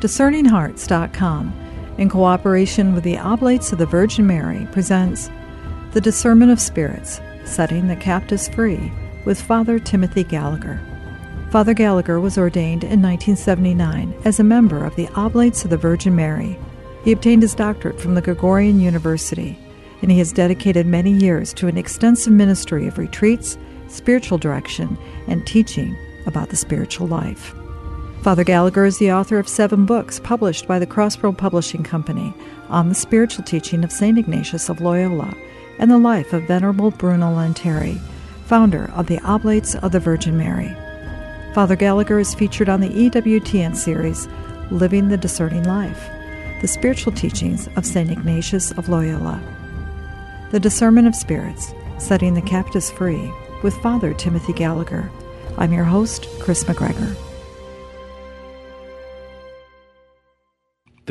DiscerningHearts.com, in cooperation with the Oblates of the Virgin Mary, presents The Discernment of Spirits Setting the Captives Free with Father Timothy Gallagher. Father Gallagher was ordained in 1979 as a member of the Oblates of the Virgin Mary. He obtained his doctorate from the Gregorian University, and he has dedicated many years to an extensive ministry of retreats, spiritual direction, and teaching about the spiritual life. Father Gallagher is the author of seven books published by the Crossroad Publishing Company on the spiritual teaching of St. Ignatius of Loyola and the life of Venerable Bruno Lanteri, founder of the Oblates of the Virgin Mary. Father Gallagher is featured on the EWTN series Living the Discerning Life, the spiritual teachings of St. Ignatius of Loyola. The Discernment of Spirits, Setting the Captives Free, with Father Timothy Gallagher. I'm your host, Kris McGregor.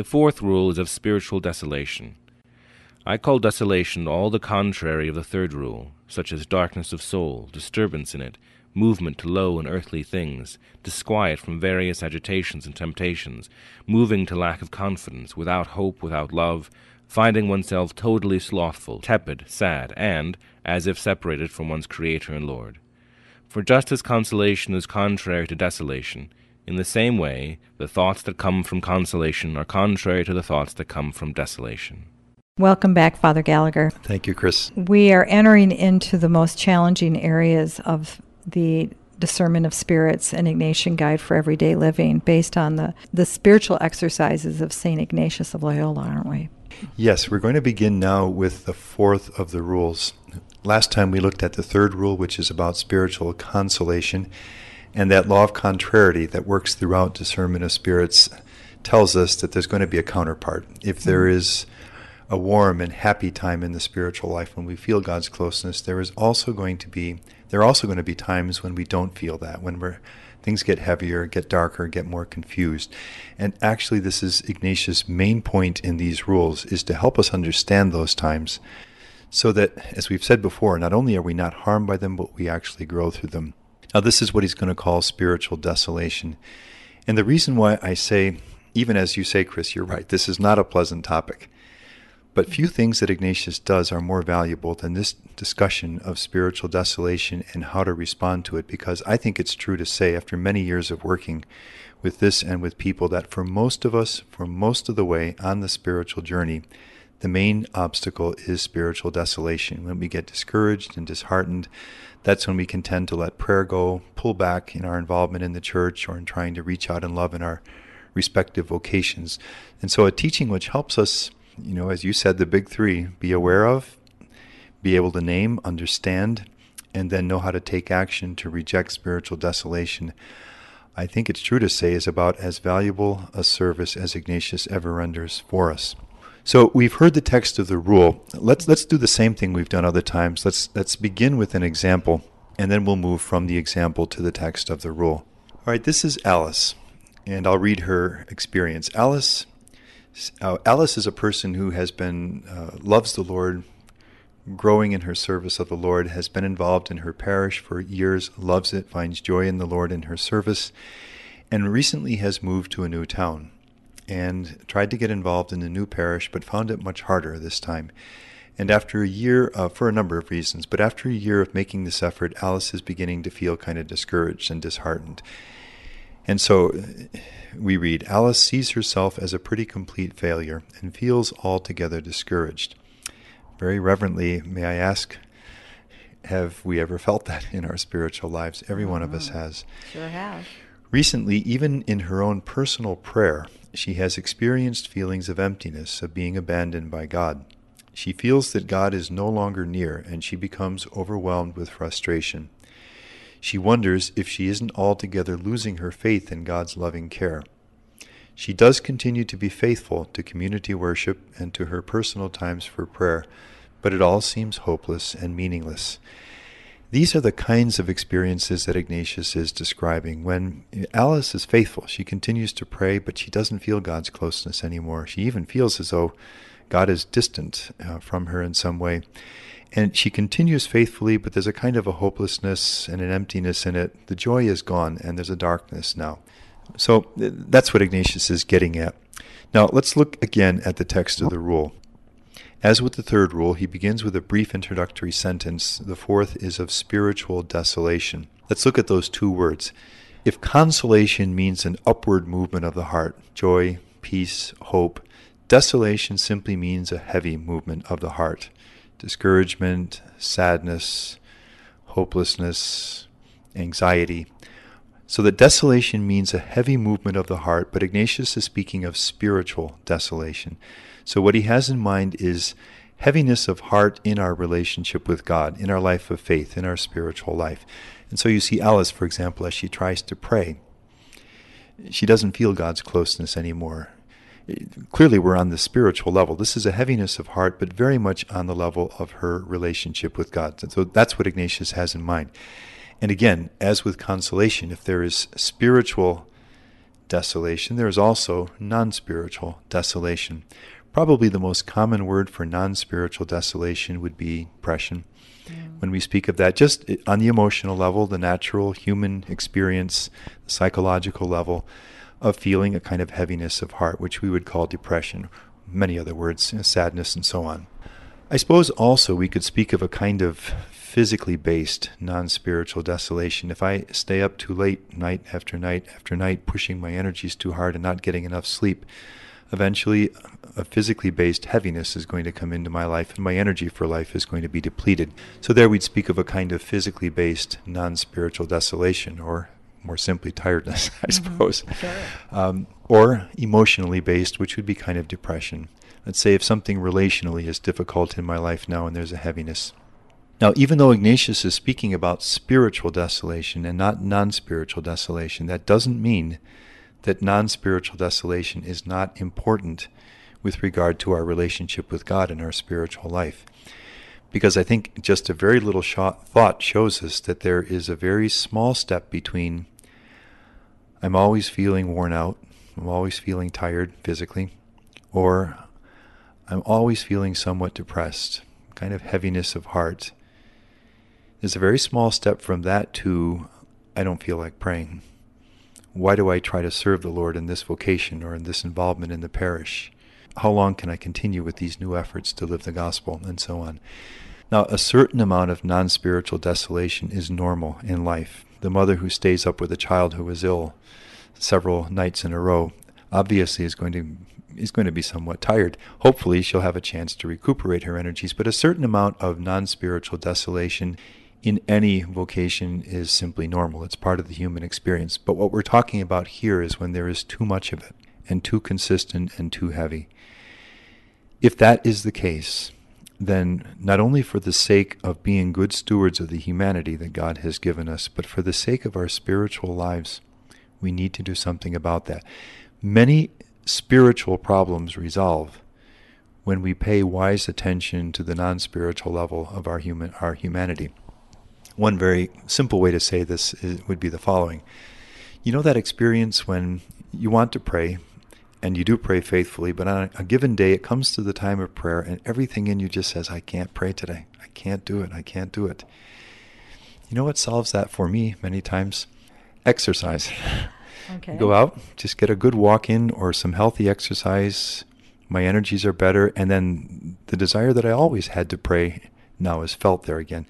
The fourth rule is of spiritual desolation. I call desolation all the contrary of the third rule, such as darkness of soul, disturbance in it, movement to low and earthly things, disquiet from various agitations and temptations, moving to lack of confidence, without hope, without love, finding oneself totally slothful, tepid, sad, and, as if separated from one's Creator and Lord. For just as consolation is contrary to desolation, in the same way the thoughts that come from consolation are contrary to the thoughts that come from desolation. Welcome back, Father Gallagher. Thank you, Kris. We are entering into the most challenging areas of the discernment of spirits and Ignatian guide for everyday living based on the, the spiritual exercises of St. Ignatius of Loyola, aren't we? Yes, we're going to begin now with the fourth of the rules. Last time we looked at the third rule, which is about spiritual consolation, and that law of contrariety that works throughout discernment of spirits tells us that there's going to be a counterpart. If there mm-hmm. a warm and happy time in the spiritual life when we feel God's closeness, there is also going to be there are also going to be times when we don't feel that, when we're things get heavier, get darker, get more confused. And actually this is Ignatius' main point in these rules is to help us understand those times so that as we've said before, not only are we not harmed by them, but we actually grow through them. Now this is what he's going to call spiritual desolation. And the reason why I say even as you say, Kris, you're right. This is not a pleasant topic. But few things that Ignatius does are more valuable than this discussion of spiritual desolation and how to respond to it, because I think it's true to say, after many years of working with this and with people, that for most of us, for most of the way on the spiritual journey, the main obstacle is spiritual desolation. When we get discouraged and disheartened, that's when we can tend to let prayer go, pull back in our involvement in the church or in trying to reach out in love in our respective vocations. And so, a teaching which helps us you know, as you said, the big three be aware of, be able to name, understand, and then know how to take action to reject spiritual desolation. I think it's true to say is about as valuable a service as Ignatius ever renders for us. So we've heard the text of the rule. Let's let's do the same thing we've done other times. Let's let's begin with an example and then we'll move from the example to the text of the rule. All right, this is Alice, and I'll read her experience. Alice uh, Alice is a person who has been uh, loves the Lord, growing in her service of the Lord, has been involved in her parish for years, loves it, finds joy in the Lord in her service, and recently has moved to a new town and tried to get involved in the new parish, but found it much harder this time. And after a year, uh, for a number of reasons, but after a year of making this effort, Alice is beginning to feel kind of discouraged and disheartened. And so we read Alice sees herself as a pretty complete failure and feels altogether discouraged. Very reverently, may I ask, have we ever felt that in our spiritual lives? Every one of us mm-hmm. has. Sure have. Recently, even in her own personal prayer, she has experienced feelings of emptiness, of being abandoned by God. She feels that God is no longer near, and she becomes overwhelmed with frustration. She wonders if she isn't altogether losing her faith in God's loving care. She does continue to be faithful to community worship and to her personal times for prayer, but it all seems hopeless and meaningless. These are the kinds of experiences that Ignatius is describing. When Alice is faithful, she continues to pray, but she doesn't feel God's closeness anymore. She even feels as though God is distant uh, from her in some way. And she continues faithfully, but there's a kind of a hopelessness and an emptiness in it. The joy is gone, and there's a darkness now. So that's what Ignatius is getting at. Now let's look again at the text of the rule. As with the third rule, he begins with a brief introductory sentence. The fourth is of spiritual desolation. Let's look at those two words. If consolation means an upward movement of the heart, joy, peace, hope, desolation simply means a heavy movement of the heart. Discouragement, sadness, hopelessness, anxiety. So that desolation means a heavy movement of the heart, but Ignatius is speaking of spiritual desolation. So what he has in mind is heaviness of heart in our relationship with God, in our life of faith, in our spiritual life. And so you see Alice, for example, as she tries to pray, she doesn't feel God's closeness anymore. Clearly, we're on the spiritual level. This is a heaviness of heart, but very much on the level of her relationship with God. So that's what Ignatius has in mind. And again, as with consolation, if there is spiritual desolation, there is also non spiritual desolation. Probably the most common word for non spiritual desolation would be depression. When we speak of that, just on the emotional level, the natural human experience, the psychological level of feeling a kind of heaviness of heart, which we would call depression, many other words, sadness, and so on. I suppose also we could speak of a kind of physically based non spiritual desolation. If I stay up too late night after night after night, pushing my energies too hard and not getting enough sleep, eventually a physically based heaviness is going to come into my life and my energy for life is going to be depleted. So, there we'd speak of a kind of physically based non spiritual desolation, or more simply, tiredness, I mm-hmm. suppose. Sure. Um, or emotionally based, which would be kind of depression. Let's say if something relationally is difficult in my life now and there's a heaviness. Now, even though Ignatius is speaking about spiritual desolation and not non spiritual desolation, that doesn't mean that non spiritual desolation is not important with regard to our relationship with God and our spiritual life. Because I think just a very little thought shows us that there is a very small step between I'm always feeling worn out, I'm always feeling tired physically, or I'm always feeling somewhat depressed, kind of heaviness of heart there's a very small step from that to I don't feel like praying. Why do I try to serve the Lord in this vocation or in this involvement in the parish? How long can I continue with these new efforts to live the gospel and so on? Now, a certain amount of non spiritual desolation is normal in life. The mother who stays up with a child who is ill several nights in a row obviously is going to is going to be somewhat tired. Hopefully, she'll have a chance to recuperate her energies, but a certain amount of non spiritual desolation in any vocation is simply normal. It's part of the human experience. But what we're talking about here is when there is too much of it and too consistent and too heavy. If that is the case, then not only for the sake of being good stewards of the humanity that God has given us, but for the sake of our spiritual lives, we need to do something about that. Many spiritual problems resolve when we pay wise attention to the non-spiritual level of our human our humanity. One very simple way to say this is, would be the following. You know that experience when you want to pray and you do pray faithfully, but on a given day it comes to the time of prayer and everything in you just says, I can't pray today. I can't do it. I can't do it. You know what solves that for me many times? Exercise. Okay. Go out, just get a good walk in or some healthy exercise. My energies are better. And then the desire that I always had to pray now is felt there again.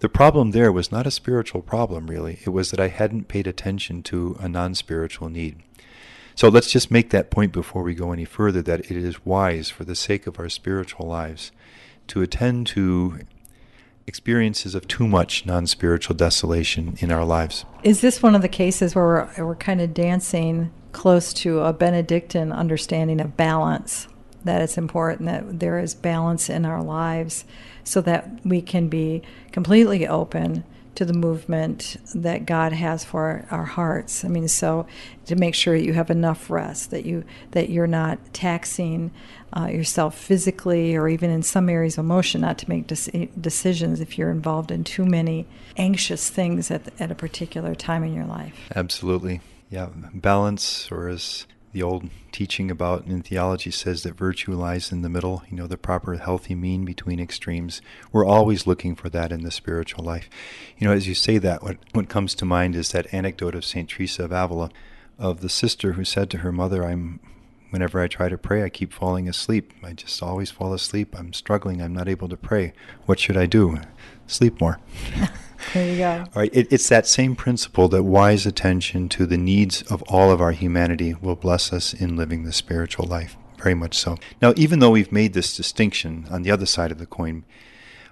The problem there was not a spiritual problem, really. It was that I hadn't paid attention to a non spiritual need. So let's just make that point before we go any further that it is wise, for the sake of our spiritual lives, to attend to experiences of too much non spiritual desolation in our lives. Is this one of the cases where we're, we're kind of dancing close to a Benedictine understanding of balance? That it's important that there is balance in our lives so that we can be completely open to the movement that God has for our hearts. I mean, so to make sure you have enough rest, that you that you're not taxing uh, yourself physically or even in some areas of emotion, not to make decisions if you're involved in too many anxious things at, at a particular time in your life. Absolutely, yeah. Balance, or as the old teaching about in theology says that virtue lies in the middle, you know, the proper healthy mean between extremes. We're always looking for that in the spiritual life. You know, as you say that, what, what comes to mind is that anecdote of St. Teresa of Avila, of the sister who said to her mother, I'm whenever I try to pray, I keep falling asleep. I just always fall asleep. I'm struggling. I'm not able to pray. What should I do? Sleep more. there you go. All right. It, it's that same principle that wise attention to the needs of all of our humanity will bless us in living the spiritual life. Very much so. Now, even though we've made this distinction on the other side of the coin,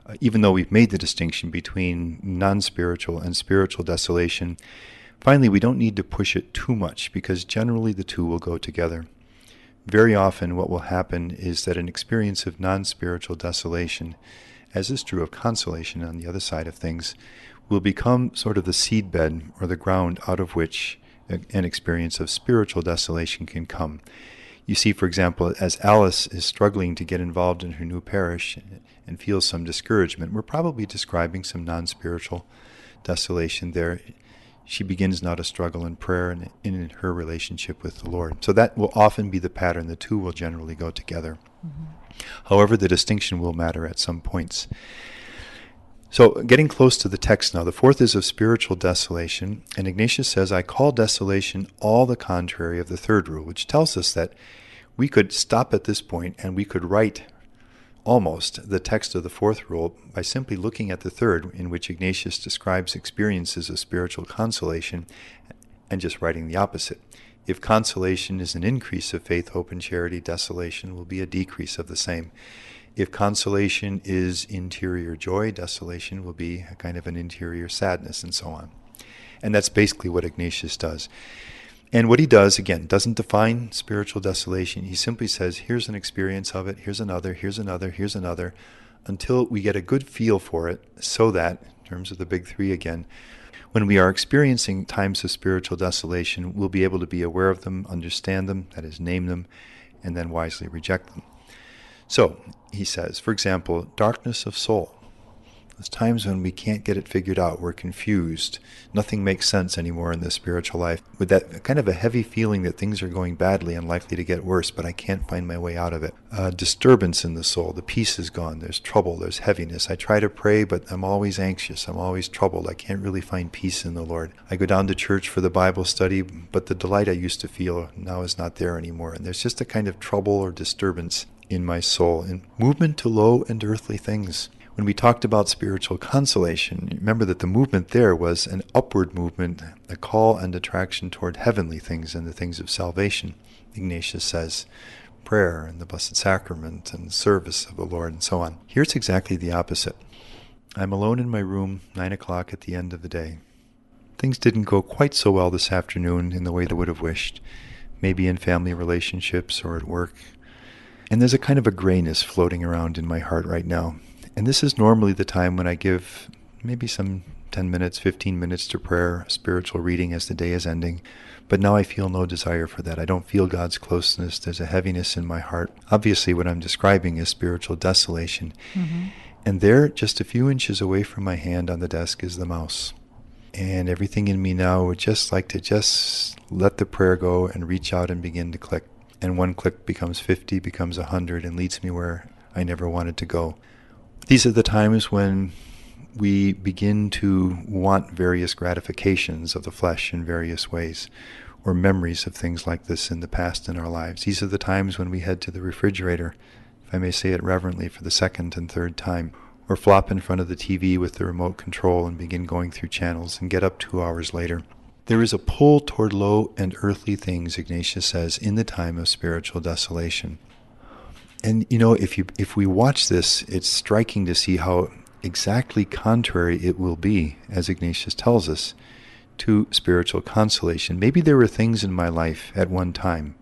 uh, even though we've made the distinction between non spiritual and spiritual desolation, finally, we don't need to push it too much because generally the two will go together. Very often, what will happen is that an experience of non spiritual desolation, as is true of consolation on the other side of things, will become sort of the seedbed or the ground out of which an experience of spiritual desolation can come. You see, for example, as Alice is struggling to get involved in her new parish and feels some discouragement, we're probably describing some non spiritual desolation there. She begins now to struggle in prayer and in her relationship with the Lord. So that will often be the pattern. The two will generally go together. Mm-hmm. However, the distinction will matter at some points. So, getting close to the text now, the fourth is of spiritual desolation, and Ignatius says, I call desolation all the contrary of the third rule, which tells us that we could stop at this point and we could write almost the text of the fourth rule by simply looking at the third, in which Ignatius describes experiences of spiritual consolation, and just writing the opposite. If consolation is an increase of faith, hope, and charity, desolation will be a decrease of the same. If consolation is interior joy, desolation will be a kind of an interior sadness, and so on. And that's basically what Ignatius does. And what he does, again, doesn't define spiritual desolation. He simply says, here's an experience of it, here's another, here's another, here's another, until we get a good feel for it, so that, in terms of the big three again, when we are experiencing times of spiritual desolation, we'll be able to be aware of them, understand them, that is, name them, and then wisely reject them. So, he says, for example, darkness of soul. There's times when we can't get it figured out. We're confused. Nothing makes sense anymore in the spiritual life. With that kind of a heavy feeling that things are going badly and likely to get worse, but I can't find my way out of it. Uh, disturbance in the soul. The peace is gone. There's trouble. There's heaviness. I try to pray, but I'm always anxious. I'm always troubled. I can't really find peace in the Lord. I go down to church for the Bible study, but the delight I used to feel now is not there anymore. And there's just a kind of trouble or disturbance in my soul and movement to low and earthly things when we talked about spiritual consolation, remember that the movement there was an upward movement, a call and attraction toward heavenly things and the things of salvation. Ignatius says, prayer and the Blessed Sacrament and service of the Lord and so on. Here it's exactly the opposite. I'm alone in my room, nine o'clock at the end of the day. Things didn't go quite so well this afternoon in the way I would have wished, maybe in family relationships or at work. And there's a kind of a grayness floating around in my heart right now. And this is normally the time when I give maybe some 10 minutes, 15 minutes to prayer, spiritual reading as the day is ending. But now I feel no desire for that. I don't feel God's closeness. There's a heaviness in my heart. Obviously, what I'm describing is spiritual desolation. Mm-hmm. And there, just a few inches away from my hand on the desk, is the mouse. And everything in me now would just like to just let the prayer go and reach out and begin to click. And one click becomes 50, becomes 100, and leads me where I never wanted to go. These are the times when we begin to want various gratifications of the flesh in various ways, or memories of things like this in the past in our lives. These are the times when we head to the refrigerator, if I may say it reverently for the second and third time, or flop in front of the TV with the remote control and begin going through channels and get up two hours later. There is a pull toward low and earthly things, Ignatius says, in the time of spiritual desolation. And you know, if you if we watch this, it's striking to see how exactly contrary it will be, as Ignatius tells us, to spiritual consolation. Maybe there were things in my life at one time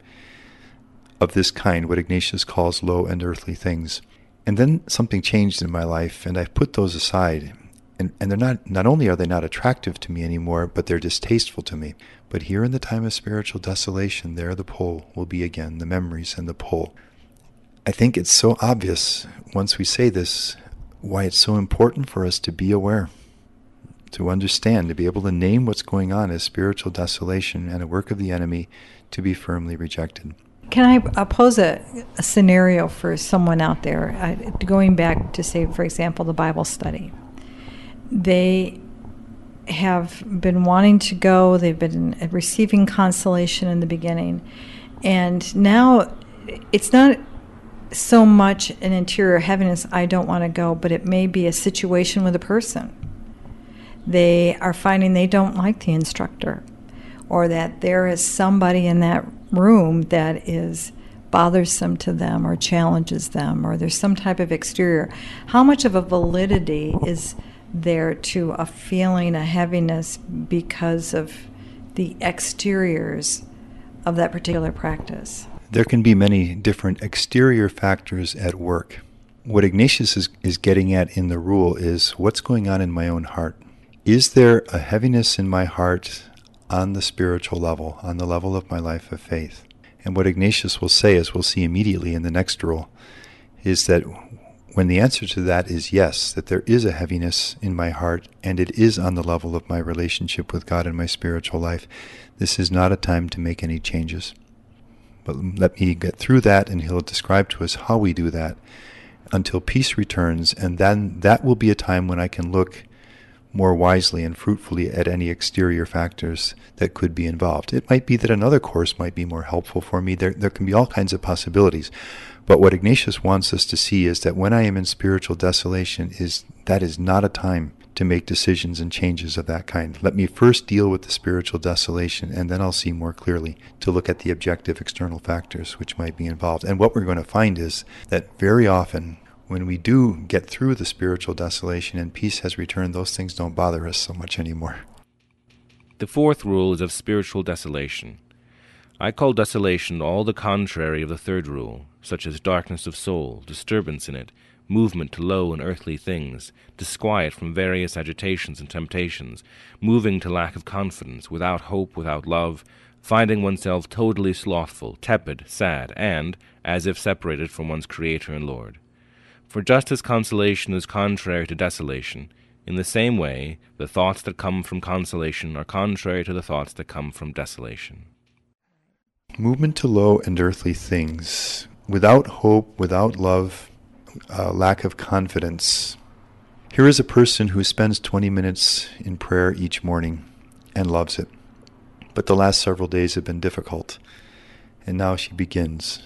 of this kind, what Ignatius calls low and earthly things. And then something changed in my life, and I've put those aside. And, and they're not, not only are they not attractive to me anymore, but they're distasteful to me. But here in the time of spiritual desolation, there the pull will be again, the memories and the pull. I think it's so obvious once we say this why it's so important for us to be aware, to understand, to be able to name what's going on as spiritual desolation and a work of the enemy to be firmly rejected. Can I pose a, a scenario for someone out there? I, going back to, say, for example, the Bible study. They have been wanting to go. They've been receiving consolation in the beginning. And now it's not so much an interior heaviness, I don't want to go, but it may be a situation with a person. They are finding they don't like the instructor, or that there is somebody in that room that is bothersome to them or challenges them, or there's some type of exterior. How much of a validity is there to a feeling, a heaviness because of the exteriors of that particular practice? There can be many different exterior factors at work. What Ignatius is, is getting at in the rule is what's going on in my own heart. Is there a heaviness in my heart on the spiritual level, on the level of my life of faith? And what Ignatius will say, as we'll see immediately in the next rule, is that when the answer to that is yes, that there is a heaviness in my heart and it is on the level of my relationship with God and my spiritual life, this is not a time to make any changes. But let me get through that and he'll describe to us how we do that until peace returns, and then that will be a time when I can look more wisely and fruitfully at any exterior factors that could be involved. It might be that another course might be more helpful for me. There, there can be all kinds of possibilities. But what Ignatius wants us to see is that when I am in spiritual desolation, is that is not a time to make decisions and changes of that kind. Let me first deal with the spiritual desolation, and then I'll see more clearly to look at the objective external factors which might be involved. And what we're going to find is that very often, when we do get through the spiritual desolation and peace has returned, those things don't bother us so much anymore. The fourth rule is of spiritual desolation. I call desolation all the contrary of the third rule, such as darkness of soul, disturbance in it, movement to low and earthly things, disquiet from various agitations and temptations, moving to lack of confidence, without hope, without love, finding oneself totally slothful, tepid, sad, and as if separated from one's Creator and Lord. For just as consolation is contrary to desolation, in the same way the thoughts that come from consolation are contrary to the thoughts that come from desolation. Movement to low and earthly things, without hope, without love, uh, lack of confidence. Here is a person who spends 20 minutes in prayer each morning and loves it. But the last several days have been difficult. And now she begins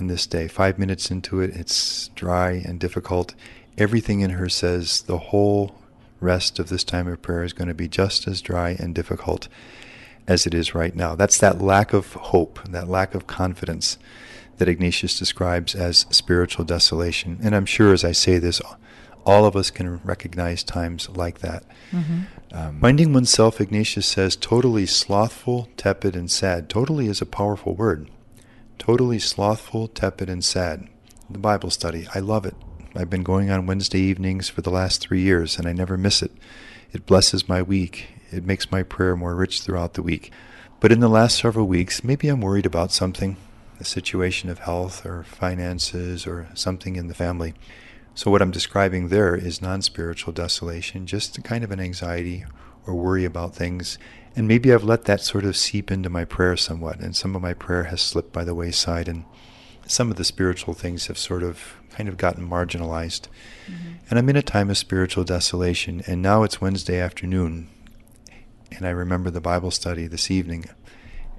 on this day. Five minutes into it, it's dry and difficult. Everything in her says the whole rest of this time of prayer is going to be just as dry and difficult as it is right now. That's that lack of hope, that lack of confidence that Ignatius describes as spiritual desolation. And I'm sure as I say this, all of us can recognize times like that. Mm-hmm. Um, finding oneself, Ignatius says, totally slothful, tepid, and sad. Totally is a powerful word. Totally slothful, tepid, and sad. The Bible study, I love it. I've been going on Wednesday evenings for the last three years, and I never miss it. It blesses my week. It makes my prayer more rich throughout the week. But in the last several weeks, maybe I'm worried about something a situation of health or finances or something in the family. So, what I'm describing there is non spiritual desolation, just a kind of an anxiety or worry about things. And maybe I've let that sort of seep into my prayer somewhat, and some of my prayer has slipped by the wayside, and some of the spiritual things have sort of kind of gotten marginalized. Mm-hmm. And I'm in a time of spiritual desolation, and now it's Wednesday afternoon, and I remember the Bible study this evening.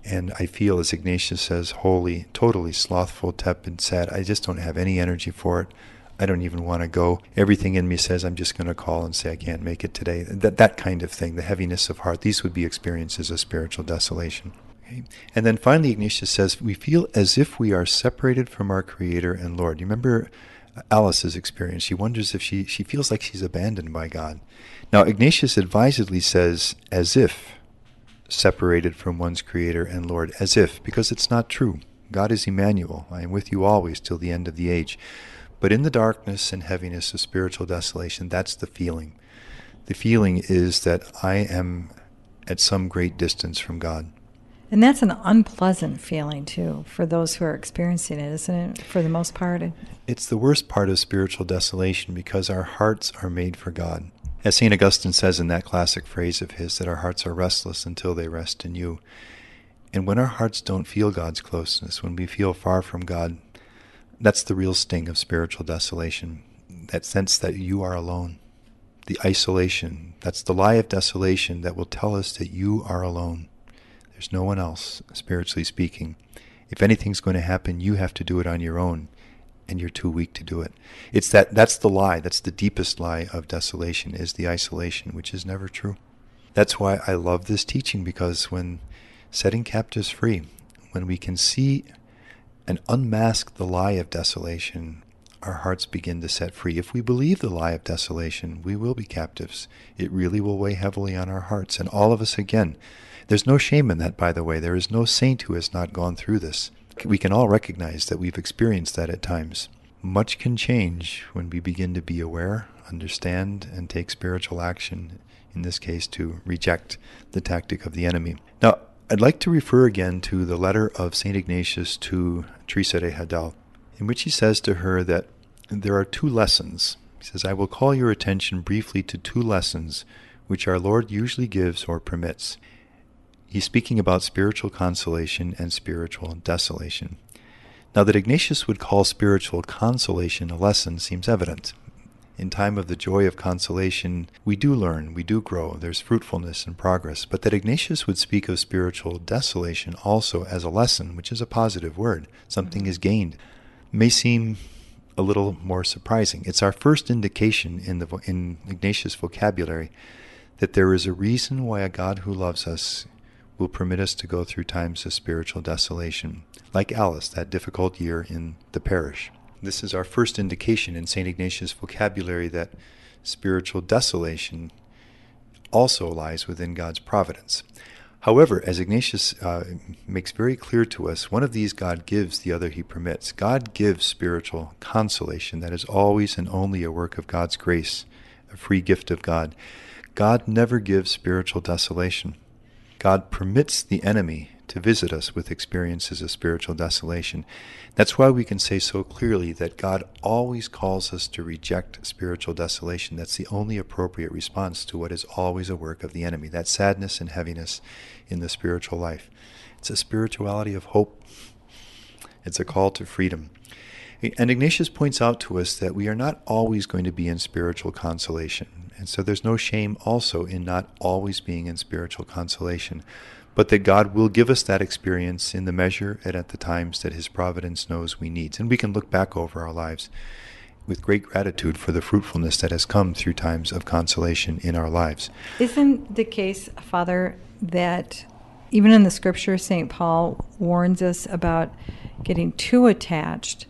And I feel, as Ignatius says, wholly, totally slothful, tepid, sad. I just don't have any energy for it. I don't even want to go. Everything in me says I'm just going to call and say I can't make it today. That that kind of thing, the heaviness of heart. These would be experiences of spiritual desolation. Okay? And then finally, Ignatius says we feel as if we are separated from our Creator and Lord. You remember Alice's experience? She wonders if she she feels like she's abandoned by God. Now Ignatius advisedly says as if separated from one's Creator and Lord, as if, because it's not true. God is Emmanuel. I am with you always till the end of the age. But in the darkness and heaviness of spiritual desolation, that's the feeling. The feeling is that I am at some great distance from God. And that's an unpleasant feeling, too, for those who are experiencing it, isn't it, for the most part? It's the worst part of spiritual desolation because our hearts are made for God. As St. Augustine says in that classic phrase of his, that our hearts are restless until they rest in you. And when our hearts don't feel God's closeness, when we feel far from God, that's the real sting of spiritual desolation. That sense that you are alone, the isolation. That's the lie of desolation that will tell us that you are alone. There's no one else, spiritually speaking. If anything's going to happen, you have to do it on your own, and you're too weak to do it. It's that that's the lie. That's the deepest lie of desolation is the isolation, which is never true. That's why I love this teaching because when setting captives free, when we can see and unmask the lie of desolation, our hearts begin to set free. If we believe the lie of desolation, we will be captives. It really will weigh heavily on our hearts. And all of us, again, there's no shame in that, by the way. There is no saint who has not gone through this. We can all recognize that we've experienced that at times. Much can change when we begin to be aware, understand, and take spiritual action, in this case, to reject the tactic of the enemy. Now, I'd like to refer again to the letter of St. Ignatius to Teresa Rejadell, in which he says to her that there are two lessons. He says, I will call your attention briefly to two lessons which our Lord usually gives or permits. He's speaking about spiritual consolation and spiritual desolation. Now, that Ignatius would call spiritual consolation a lesson seems evident in time of the joy of consolation, we do learn, we do grow, there's fruitfulness and progress. But that Ignatius would speak of spiritual desolation also as a lesson, which is a positive word, something mm-hmm. is gained, may seem a little more surprising. It's our first indication in, the, in Ignatius' vocabulary that there is a reason why a God who loves us will permit us to go through times of spiritual desolation, like Alice, that difficult year in the parish. This is our first indication in St. Ignatius' vocabulary that spiritual desolation also lies within God's providence. However, as Ignatius uh, makes very clear to us, one of these God gives, the other he permits. God gives spiritual consolation. That is always and only a work of God's grace, a free gift of God. God never gives spiritual desolation. God permits the enemy to visit us with experiences of spiritual desolation. That's why we can say so clearly that God always calls us to reject spiritual desolation. That's the only appropriate response to what is always a work of the enemy, that sadness and heaviness in the spiritual life. It's a spirituality of hope, it's a call to freedom. And Ignatius points out to us that we are not always going to be in spiritual consolation. And so there's no shame also in not always being in spiritual consolation but that God will give us that experience in the measure and at the times that His providence knows we need. And we can look back over our lives with great gratitude for the fruitfulness that has come through times of consolation in our lives. Isn't the case, Father, that even in the scripture, St. Paul warns us about getting too attached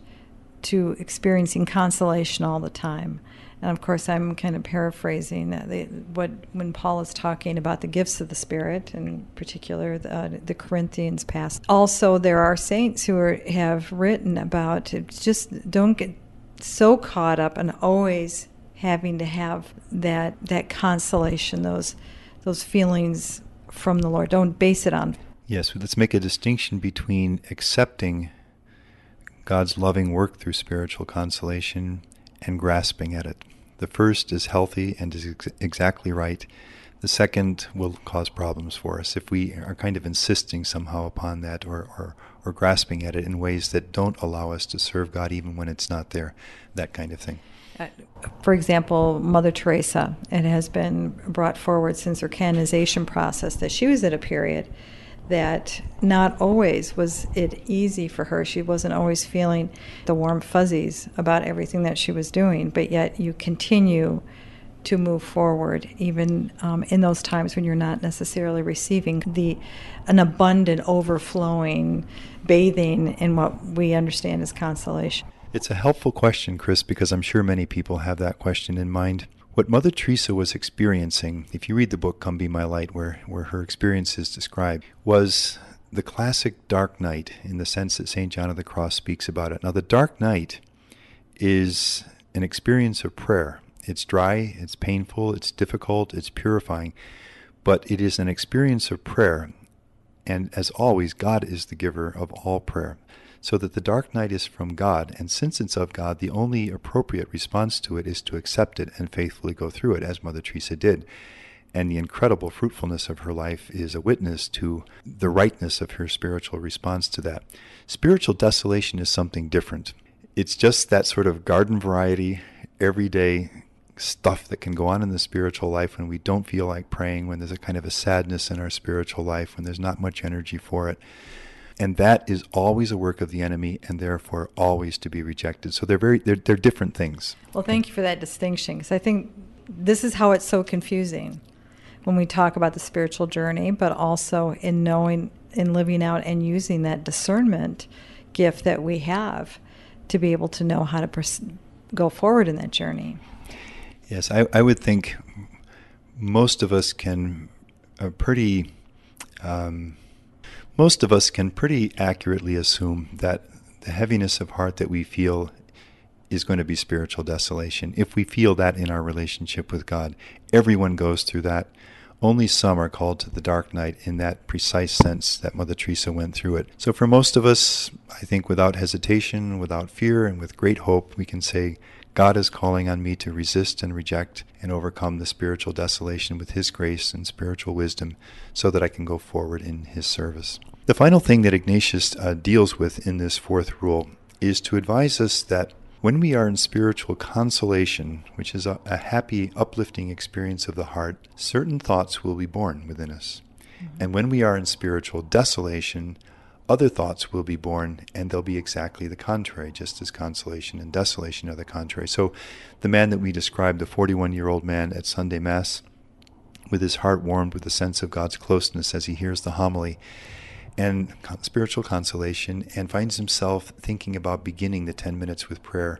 to experiencing consolation all the time? And of course, I'm kind of paraphrasing the, what when Paul is talking about the gifts of the Spirit, in particular the, uh, the Corinthians past. Also, there are saints who are, have written about just don't get so caught up and always having to have that that consolation, those those feelings from the Lord. Don't base it on. Yes, let's make a distinction between accepting God's loving work through spiritual consolation and grasping at it. The first is healthy and is ex- exactly right. The second will cause problems for us if we are kind of insisting somehow upon that or, or, or grasping at it in ways that don't allow us to serve God even when it's not there, that kind of thing. Uh, for example, Mother Teresa, it has been brought forward since her canonization process that she was at a period that not always was it easy for her. She wasn't always feeling the warm fuzzies about everything that she was doing, but yet you continue to move forward, even um, in those times when you're not necessarily receiving the an abundant, overflowing, bathing in what we understand as consolation. It's a helpful question, Kris, because I'm sure many people have that question in mind. What Mother Teresa was experiencing, if you read the book Come Be My Light, where, where her experience is described, was the classic dark night in the sense that St. John of the Cross speaks about it. Now, the dark night is an experience of prayer. It's dry, it's painful, it's difficult, it's purifying, but it is an experience of prayer. And as always, God is the giver of all prayer so that the dark night is from God, and since it's of God, the only appropriate response to it is to accept it and faithfully go through it, as Mother Teresa did. And the incredible fruitfulness of her life is a witness to the rightness of her spiritual response to that. Spiritual desolation is something different. It's just that sort of garden variety, everyday stuff that can go on in the spiritual life when we don't feel like praying, when there's a kind of a sadness in our spiritual life, when there's not much energy for it. And that is always a work of the enemy and therefore always to be rejected. So they're very they're, they're different things. Well, thank you for that distinction because I think this is how it's so confusing when we talk about the spiritual journey, but also in knowing, in living out and using that discernment gift that we have to be able to know how to pers- go forward in that journey. Yes, I, I would think most of us can uh, pretty. Um, most of us can pretty accurately assume that the heaviness of heart that we feel is going to be spiritual desolation. If we feel that in our relationship with God, everyone goes through that. Only some are called to the dark night in that precise sense that Mother Teresa went through it. So, for most of us, I think without hesitation, without fear, and with great hope, we can say, God is calling on me to resist and reject and overcome the spiritual desolation with His grace and spiritual wisdom so that I can go forward in His service. The final thing that Ignatius uh, deals with in this fourth rule is to advise us that when we are in spiritual consolation, which is a, a, happy, uplifting experience of the heart, certain thoughts will be born within us. Mm-hmm. And when we are in spiritual desolation, other thoughts will be born, and they'll be exactly the contrary, just as consolation and desolation are the contrary. So, the man that we described, the 41 year old man at Sunday Mass, with his heart warmed with the sense of God's closeness as he hears the homily, and spiritual consolation and finds himself thinking about beginning the 10 minutes with prayer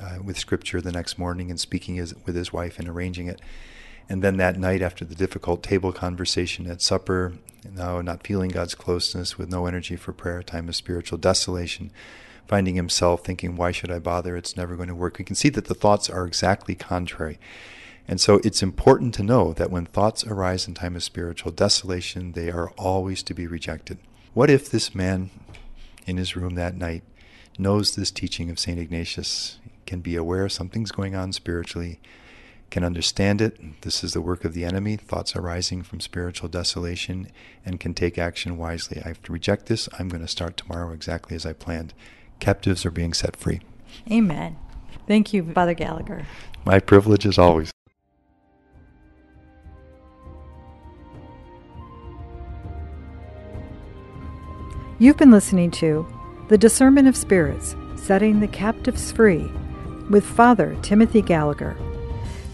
uh, with scripture the next morning and speaking his, with his wife and arranging it and then that night after the difficult table conversation at supper now not feeling god's closeness with no energy for prayer time of spiritual desolation finding himself thinking why should i bother it's never going to work we can see that the thoughts are exactly contrary and so it's important to know that when thoughts arise in time of spiritual desolation, they are always to be rejected. What if this man in his room that night knows this teaching of St. Ignatius, can be aware something's going on spiritually, can understand it? This is the work of the enemy, thoughts arising from spiritual desolation, and can take action wisely. I have to reject this. I'm going to start tomorrow exactly as I planned. Captives are being set free. Amen. Thank you, Father Gallagher. My privilege as always. You've been listening to The Discernment of Spirits Setting the Captives Free with Father Timothy Gallagher.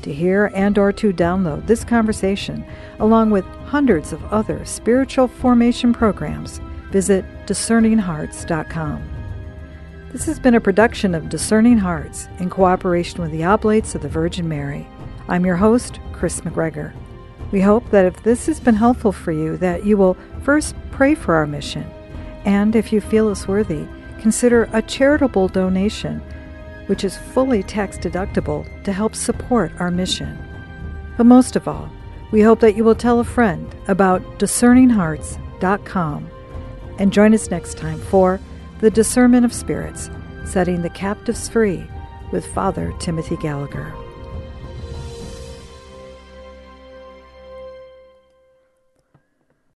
To hear and or to download this conversation along with hundreds of other spiritual formation programs, visit discerninghearts.com. This has been a production of Discerning Hearts in cooperation with the Oblates of the Virgin Mary. I'm your host, Kris McGregor. We hope that if this has been helpful for you, that you will first pray for our mission and if you feel us worthy, consider a charitable donation, which is fully tax deductible to help support our mission. But most of all, we hope that you will tell a friend about discerninghearts.com and join us next time for The Discernment of Spirits Setting the Captives Free with Father Timothy Gallagher.